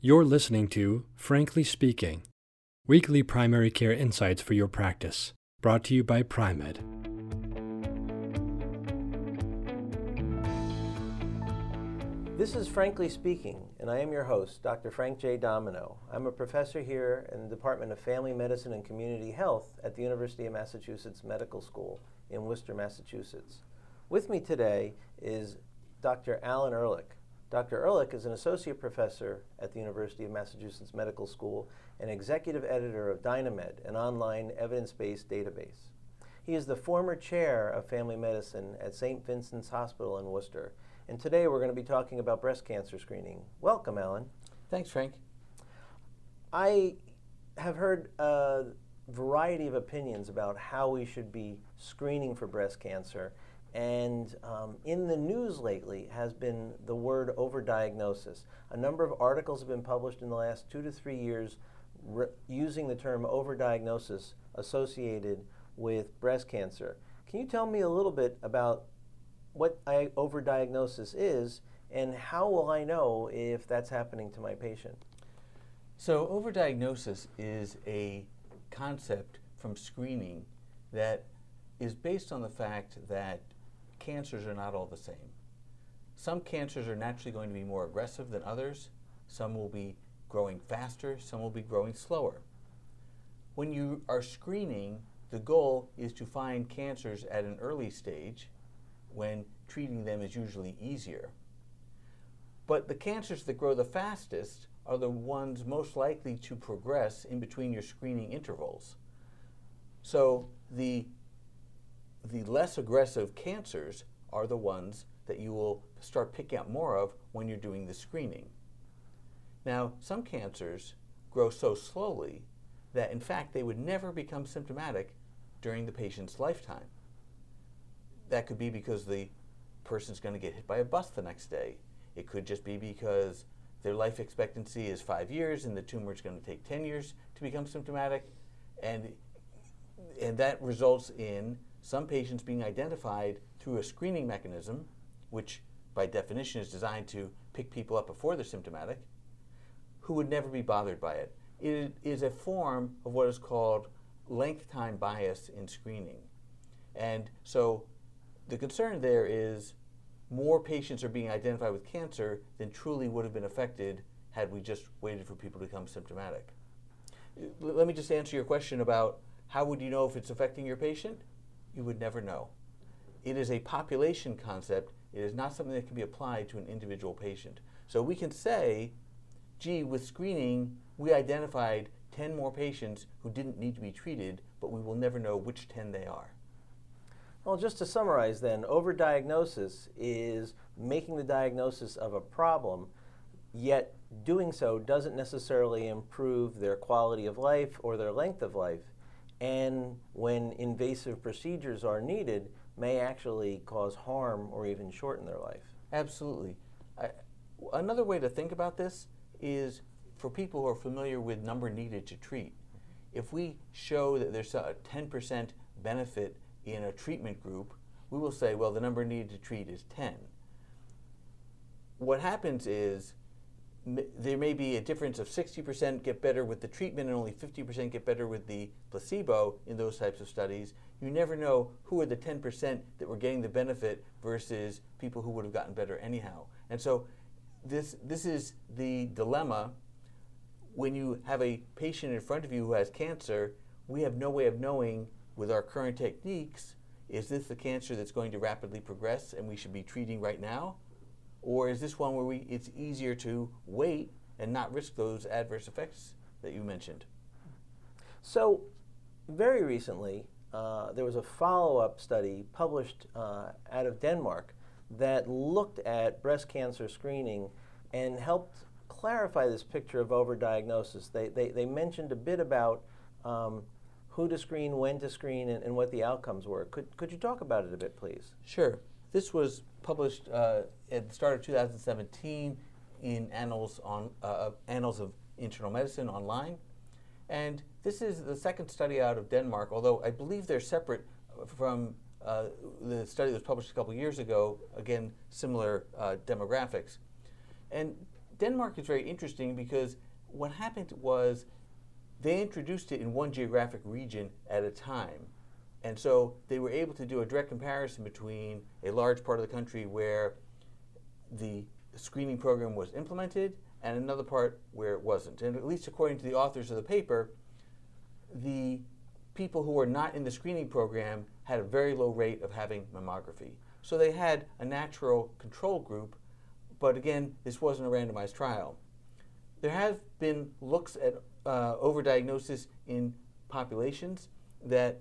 You're listening to Frankly Speaking, weekly primary care insights for your practice, brought to you by Pri-Med. This is Frankly Speaking, and I am your host, Dr. Frank J. Domino. I'm a professor here in the Department of Family Medicine and Community Health at the University of Massachusetts Medical School in Worcester, Massachusetts. With me today is Dr. Alan Ehrlich. Dr. Ehrlich is an associate professor at the University of Massachusetts Medical School and executive editor of Dynamed, an online evidence based database. He is the former chair of family medicine at St. Vincent's Hospital in Worcester. And today we're going to be talking about breast cancer screening. Welcome, Alan. Thanks, Frank. I have heard a variety of opinions about how we should be screening for breast cancer. And um, in the news lately has been the word overdiagnosis. A number of articles have been published in the last two to three years using the term overdiagnosis associated with breast cancer. Can you tell me a little bit about what I, overdiagnosis is and how will I know if that's happening to my patient? So, overdiagnosis is a concept from screening that is based on the fact that cancers are not all the same. Some cancers are naturally going to be more aggressive than others, some will be growing faster, some will be growing slower. When you are screening, the goal is to find cancers at an early stage when treating them is usually easier. But the cancers that grow the fastest are the ones most likely to progress in between your screening intervals. So the, the less aggressive cancers are the ones that you will start picking up more of when you're doing the screening. Now, some cancers grow so slowly that in fact they would never become symptomatic during the patient's lifetime. That could be because the person's going to get hit by a bus the next day. It could just be because their life expectancy is five years and the tumor is going to take 10 years to become symptomatic. And, and that results in some patients being identified through a screening mechanism, which by definition is designed to pick people up before they're symptomatic, who would never be bothered by it. It is a form of what is called length time bias in screening. And so the concern there is more patients are being identified with cancer than truly would have been affected had we just waited for people to become symptomatic. Let me just answer your question about how would you know if it's affecting your patient? You would never know. It is a population concept. It is not something that can be applied to an individual patient. So we can say, gee, with screening, we identified 10 more patients who didn't need to be treated, but we will never know which 10 they are. Well, just to summarize then, overdiagnosis is making the diagnosis of a problem, yet doing so doesn't necessarily improve their quality of life or their length of life. And when invasive procedures are needed, may actually cause harm or even shorten their life. Absolutely. I, another way to think about this is for people who are familiar with number needed to treat. If we show that there's a 10% benefit in a treatment group, we will say, well, the number needed to treat is 10. What happens is there may be a difference of 60% get better with the treatment and only 50% get better with the placebo in those types of studies. You never know who are the 10% that were getting the benefit versus people who would have gotten better anyhow. And so this, this is the dilemma when you have a patient in front of you who has cancer, we have no way of knowing with our current techniques is this the cancer that's going to rapidly progress and we should be treating right now? Or is this one where we, it's easier to wait and not risk those adverse effects that you mentioned? So, very recently, uh, there was a follow up study published uh, out of Denmark that looked at breast cancer screening and helped clarify this picture of overdiagnosis. They, they, they mentioned a bit about um, who to screen, when to screen, and, and, what the outcomes were. Could, could you talk about it a bit, please? Sure. This was published uh, at the start of 2017 in Annals, on, uh, Annals of Internal Medicine online. And this is the second study out of Denmark, although I believe they're separate from uh, the study that was published a couple years ago, again, similar uh, demographics. And Denmark is very interesting because what happened was they introduced it in one geographic region at a time. And so they were able to do a direct comparison between a large part of the country where the screening program was implemented and another part where it wasn't. And at least according to the authors of the paper, the people who were not in the screening program had a very low rate of having mammography. So they had a natural control group, but again, this wasn't a randomized trial. There have been looks at uh, overdiagnosis in populations that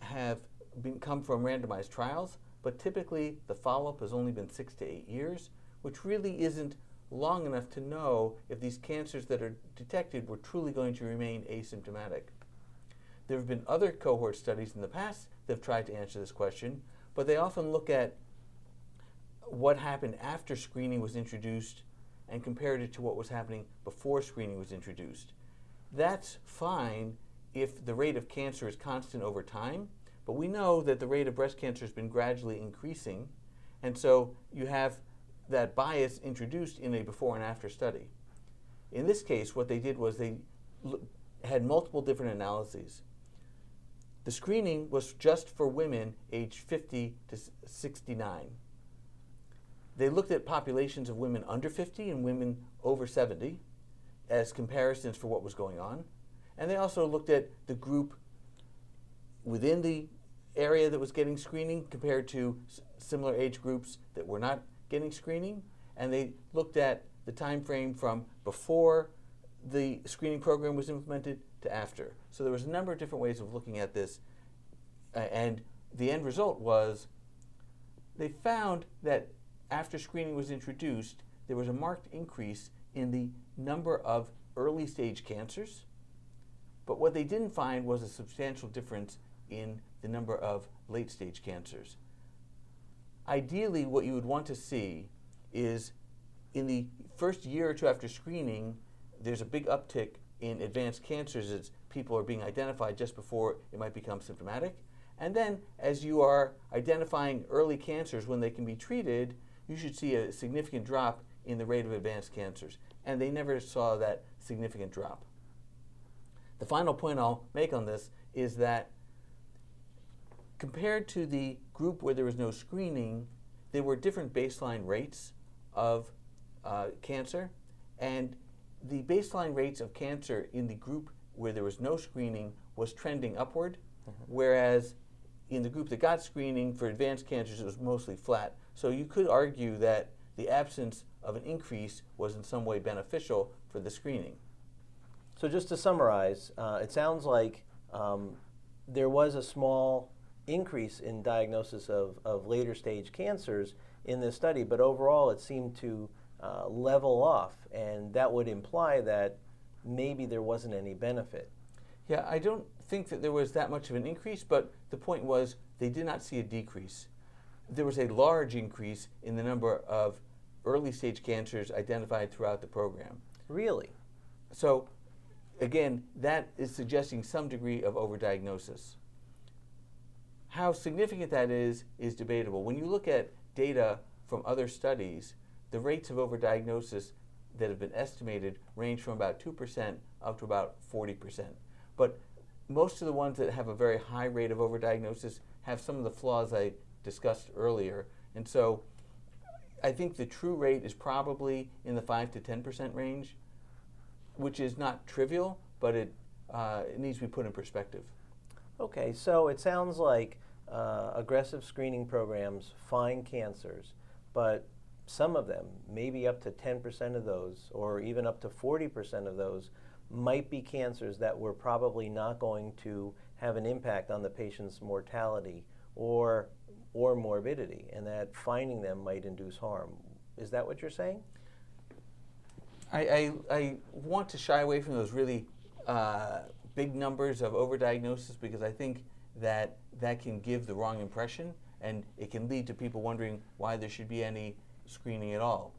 have been, come from randomized trials, but typically the follow-up has only been six to eight years, which really isn't long enough to know if these cancers that are detected were truly going to remain asymptomatic. There have been other cohort studies in the past that have tried to answer this question, but they often look at what happened after screening was introduced and compared it to what was happening before screening was introduced. That's fine if the rate of cancer is constant over time, but we know that the rate of breast cancer has been gradually increasing, and so you have that bias introduced in a before and after study. In this case, what they did was they had multiple different analyses. The screening was just for women aged 50 to 69. They looked at populations of women under 50 and women over 70 as comparisons for what was going on. And they also looked at the group within the area that was getting screening compared to s- similar age groups that were not getting screening, and they looked at the time frame from before the screening program was implemented to after. So there was a number of different ways of looking at this, uh, and the end result was they found that after screening was introduced, there was a marked increase in the number of early stage cancers, but what they didn't find was a substantial difference in the number of late stage cancers. Ideally, what you would want to see is in the first year or two after screening, there's a big uptick in advanced cancers as people are being identified just before it might become symptomatic. And then, as you are identifying early cancers when they can be treated, you should see a significant drop in the rate of advanced cancers. And they never saw that significant drop. The final point I'll make on this is that compared to the group where there was no screening, there were different baseline rates of uh, cancer, and the baseline rates of cancer in the group where there was no screening was trending upward, mm-hmm. whereas in the group that got screening for advanced cancers, it was mostly flat. So you could argue that the absence of an increase was in some way beneficial for the screening. So just to summarize, uh, it sounds like um, there was a small increase in diagnosis of, of later stage cancers in this study, but overall it seemed to uh, level off, and that would imply that maybe there wasn't any benefit. Yeah, I don't think that there was that much of an increase, but the point was they did not see a decrease. There was a large increase in the number of early stage cancers identified throughout the program. Really? So, again, that is suggesting some degree of overdiagnosis. How significant that is is debatable. When you look at data from other studies, the rates of overdiagnosis that have been estimated range from about 2% up to about 40%. But most of the ones that have a very high rate of overdiagnosis have some of the flaws I discussed earlier. And so I think the true rate is probably in the 5 to 10% range, which is not trivial, but it, uh, it needs to be put in perspective. Okay, so it sounds like uh, aggressive screening programs find cancers, but some of them, maybe up to 10% of those, or even up to 40% of those, might be cancers that were probably not going to have an impact on the patient's mortality or, or morbidity, and that finding them might induce harm. Is that what you're saying? I, I, I want to shy away from those really uh, big numbers of overdiagnosis because I think that that can give the wrong impression and it can lead to people wondering why there should be any screening at all.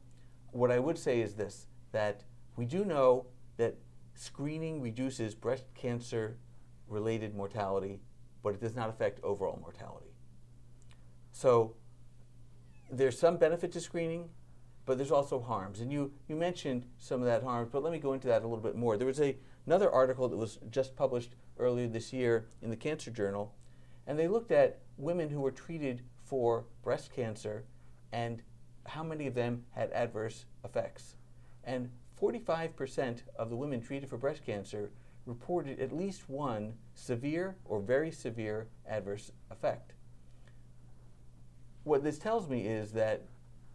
What I would say is this that we do know that screening reduces breast cancer related mortality, but it does not affect overall mortality. So there's some benefit to screening, but there's also harms. And you, you mentioned some of that harms, but let me go into that a little bit more. There was a, another article that was just published earlier this year in the Cancer Journal, and they looked at women who were treated for breast cancer and how many of them had adverse effects. And 45% of the women treated for breast cancer reported at least one severe or very severe adverse effect. What this tells me is that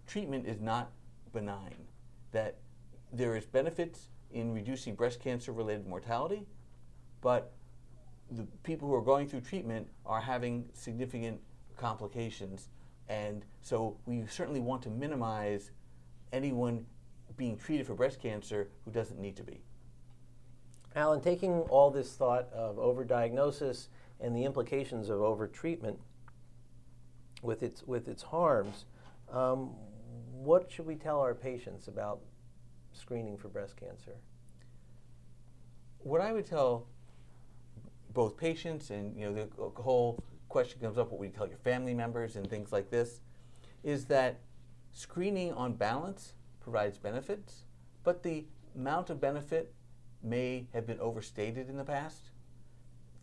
treatment is not benign, that there is benefits in reducing breast cancer related mortality, but the people who are going through treatment are having significant complications. And so we certainly want to minimize anyone being treated for breast cancer who doesn't need to be. Alan, taking all this thought of overdiagnosis and the implications of overtreatment with its, with its harms, um, what should we tell our patients about screening for breast cancer? What I would tell both patients and you know the whole question comes up what we tell your family members and things like this is that screening on balance provides benefits, but the amount of benefit may have been overstated in the past.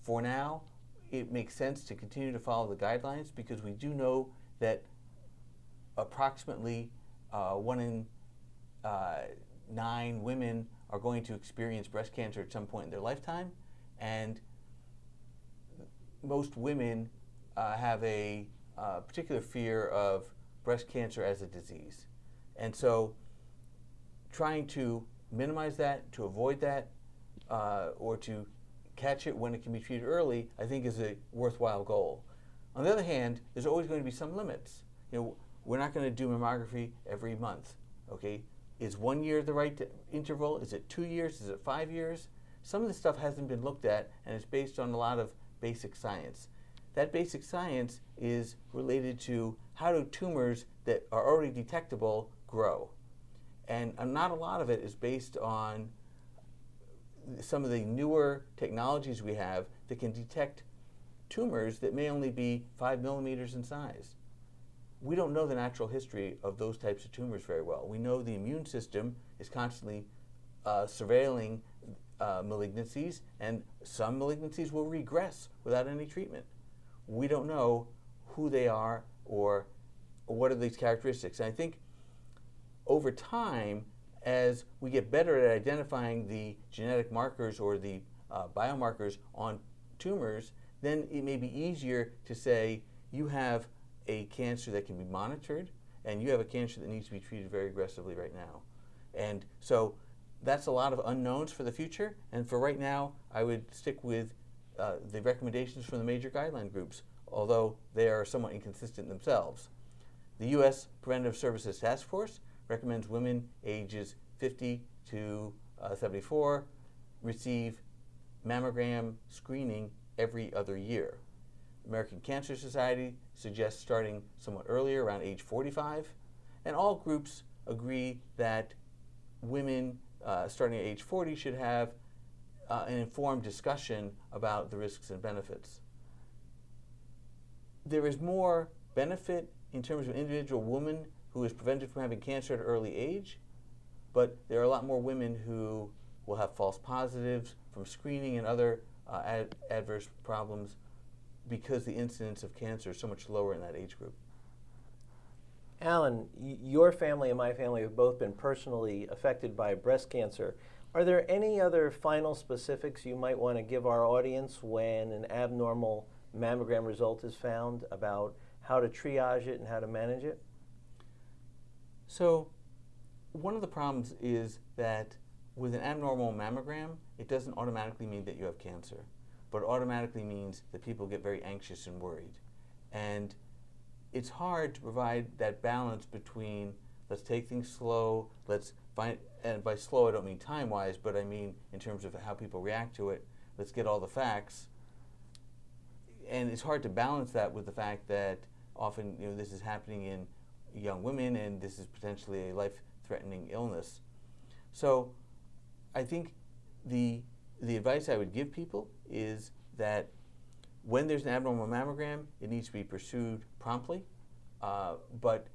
For now, it makes sense to continue to follow the guidelines because we do know that approximately uh, one in uh, nine women are going to experience breast cancer at some point in their lifetime, and most women uh, have a uh, particular fear of breast cancer as a disease. And so, trying to minimize that, to avoid that, uh, or to catch it when it can be treated early, I think is a worthwhile goal. On the other hand, there's always going to be some limits. You know, we're not going to do mammography every month. Okay, is one year the right interval? Is it two years? Is it five years? Some of this stuff hasn't been looked at, and it's based on a lot of basic science. That basic science is related to how do tumors that are already detectable grow. And uh, not a lot of it is based on some of the newer technologies we have that can detect tumors that may only be five millimeters in size. We don't know the natural history of those types of tumors very well. We know the immune system is constantly uh, surveilling uh, malignancies, and some malignancies will regress without any treatment. We don't know who they are or, what are these characteristics. And I think over time, as we get better at identifying the genetic markers or the uh, biomarkers on tumors, then it may be easier to say you have a cancer that can be monitored and you have a cancer that needs to be treated very aggressively right now. And so that's a lot of unknowns for the future. And for right now, I would stick with uh, the recommendations from the major guideline groups, although they are somewhat inconsistent themselves. The U.S. Preventive Services Task Force recommends women ages 50 to uh, 74 receive mammogram screening every other year. American Cancer Society suggests starting somewhat earlier, around age 45, and all groups agree that women uh, starting at age 40 should have uh, an informed discussion about the risks and benefits. There is more benefit in terms of an individual woman who is prevented from having cancer at an early age, but there are a lot more women who will have false positives from screening and other uh, ad- adverse problems because the incidence of cancer is so much lower in that age group. Alan, y- your family and my family have both been personally affected by breast cancer. Are there any other final specifics you might want to give our audience when an abnormal mammogram result is found about how to triage it and how to manage it? So, one of the problems is that with an abnormal mammogram, it doesn't automatically mean that you have cancer, but automatically means that people get very anxious and worried. And it's hard to provide that balance between let's take things slow, let's find, and by slow I don't mean time wise, but I mean in terms of how people react to it, let's get all the facts. And it's hard to balance that with the fact that often you know this is happening in young women and this is potentially a life threatening illness. So I think the the advice I would give people is that when there's an abnormal mammogram, it needs to be pursued promptly. Uh, but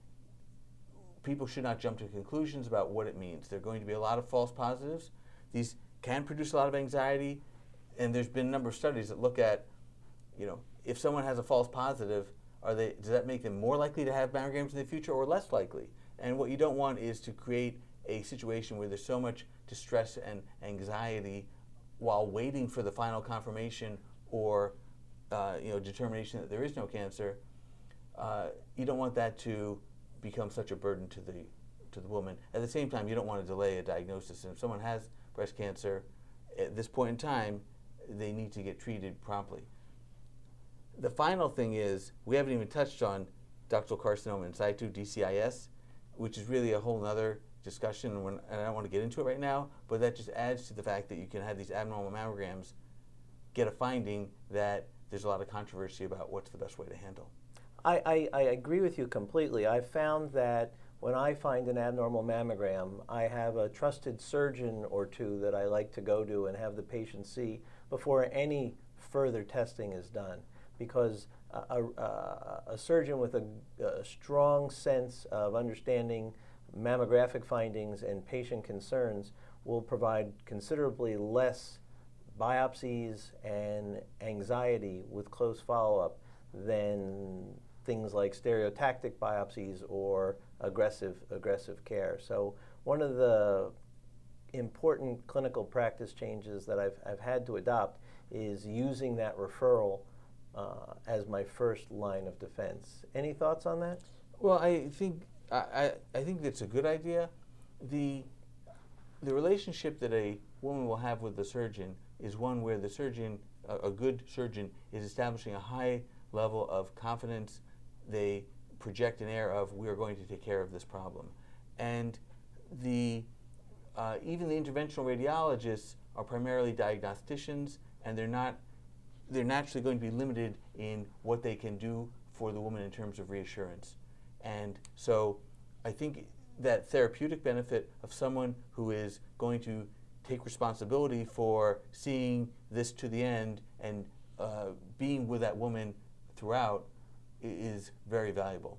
people should not jump to conclusions about what it means. There are going to be a lot of false positives. These can produce a lot of anxiety, and there's been a number of studies that look at, you know, if someone has a false positive, are they does that make them more likely to have mammograms in the future or less likely? And what you don't want is to create a situation where there's so much distress and anxiety while waiting for the final confirmation or uh, you know determination that there is no cancer. Uh, you don't want that to become such a burden to the to the woman. At the same time, you don't want to delay a diagnosis. And if someone has breast cancer at this point in time, they need to get treated promptly. The final thing is we haven't even touched on ductal carcinoma in situ (DCIS), which is really a whole other discussion, and I don't want to get into it right now. But that just adds to the fact that you can have these abnormal mammograms, get a finding that there's a lot of controversy about what's the best way to handle. I, I, I agree with you completely. I've found that when I find an abnormal mammogram, I have a trusted surgeon or two that I like to go to and have the patient see before any further testing is done. Because a, a, a surgeon with a, a, strong sense of understanding mammographic findings and patient concerns will provide considerably less biopsies and anxiety with close follow up than things like stereotactic biopsies or aggressive aggressive care. So one of the important clinical practice changes that I've, I've had to adopt is using that referral uh, as my first line of defense. Any thoughts on that? Well, I think I, I think that's a good idea. The the relationship that a woman will have with the surgeon is one where the surgeon, a, a good surgeon, is establishing a high level of confidence. They project an air of we are going to take care of this problem, and the uh, even the interventional radiologists are primarily diagnosticians, and they're not they're naturally going to be limited in what they can do for the woman in terms of reassurance. And so I think that therapeutic benefit of someone who is going to take responsibility for seeing this to the end and uh, being with that woman throughout is very valuable.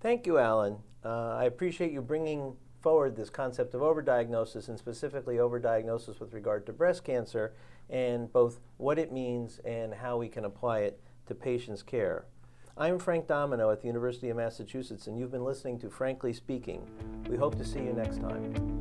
Thank you, Alan. Uh, I appreciate you bringing forward this concept of overdiagnosis and specifically overdiagnosis with regard to breast cancer and both what it means and how we can apply it to patients' care. I'm Frank Domino at the University of Massachusetts, and you've been listening to Frankly Speaking. We hope to see you next time.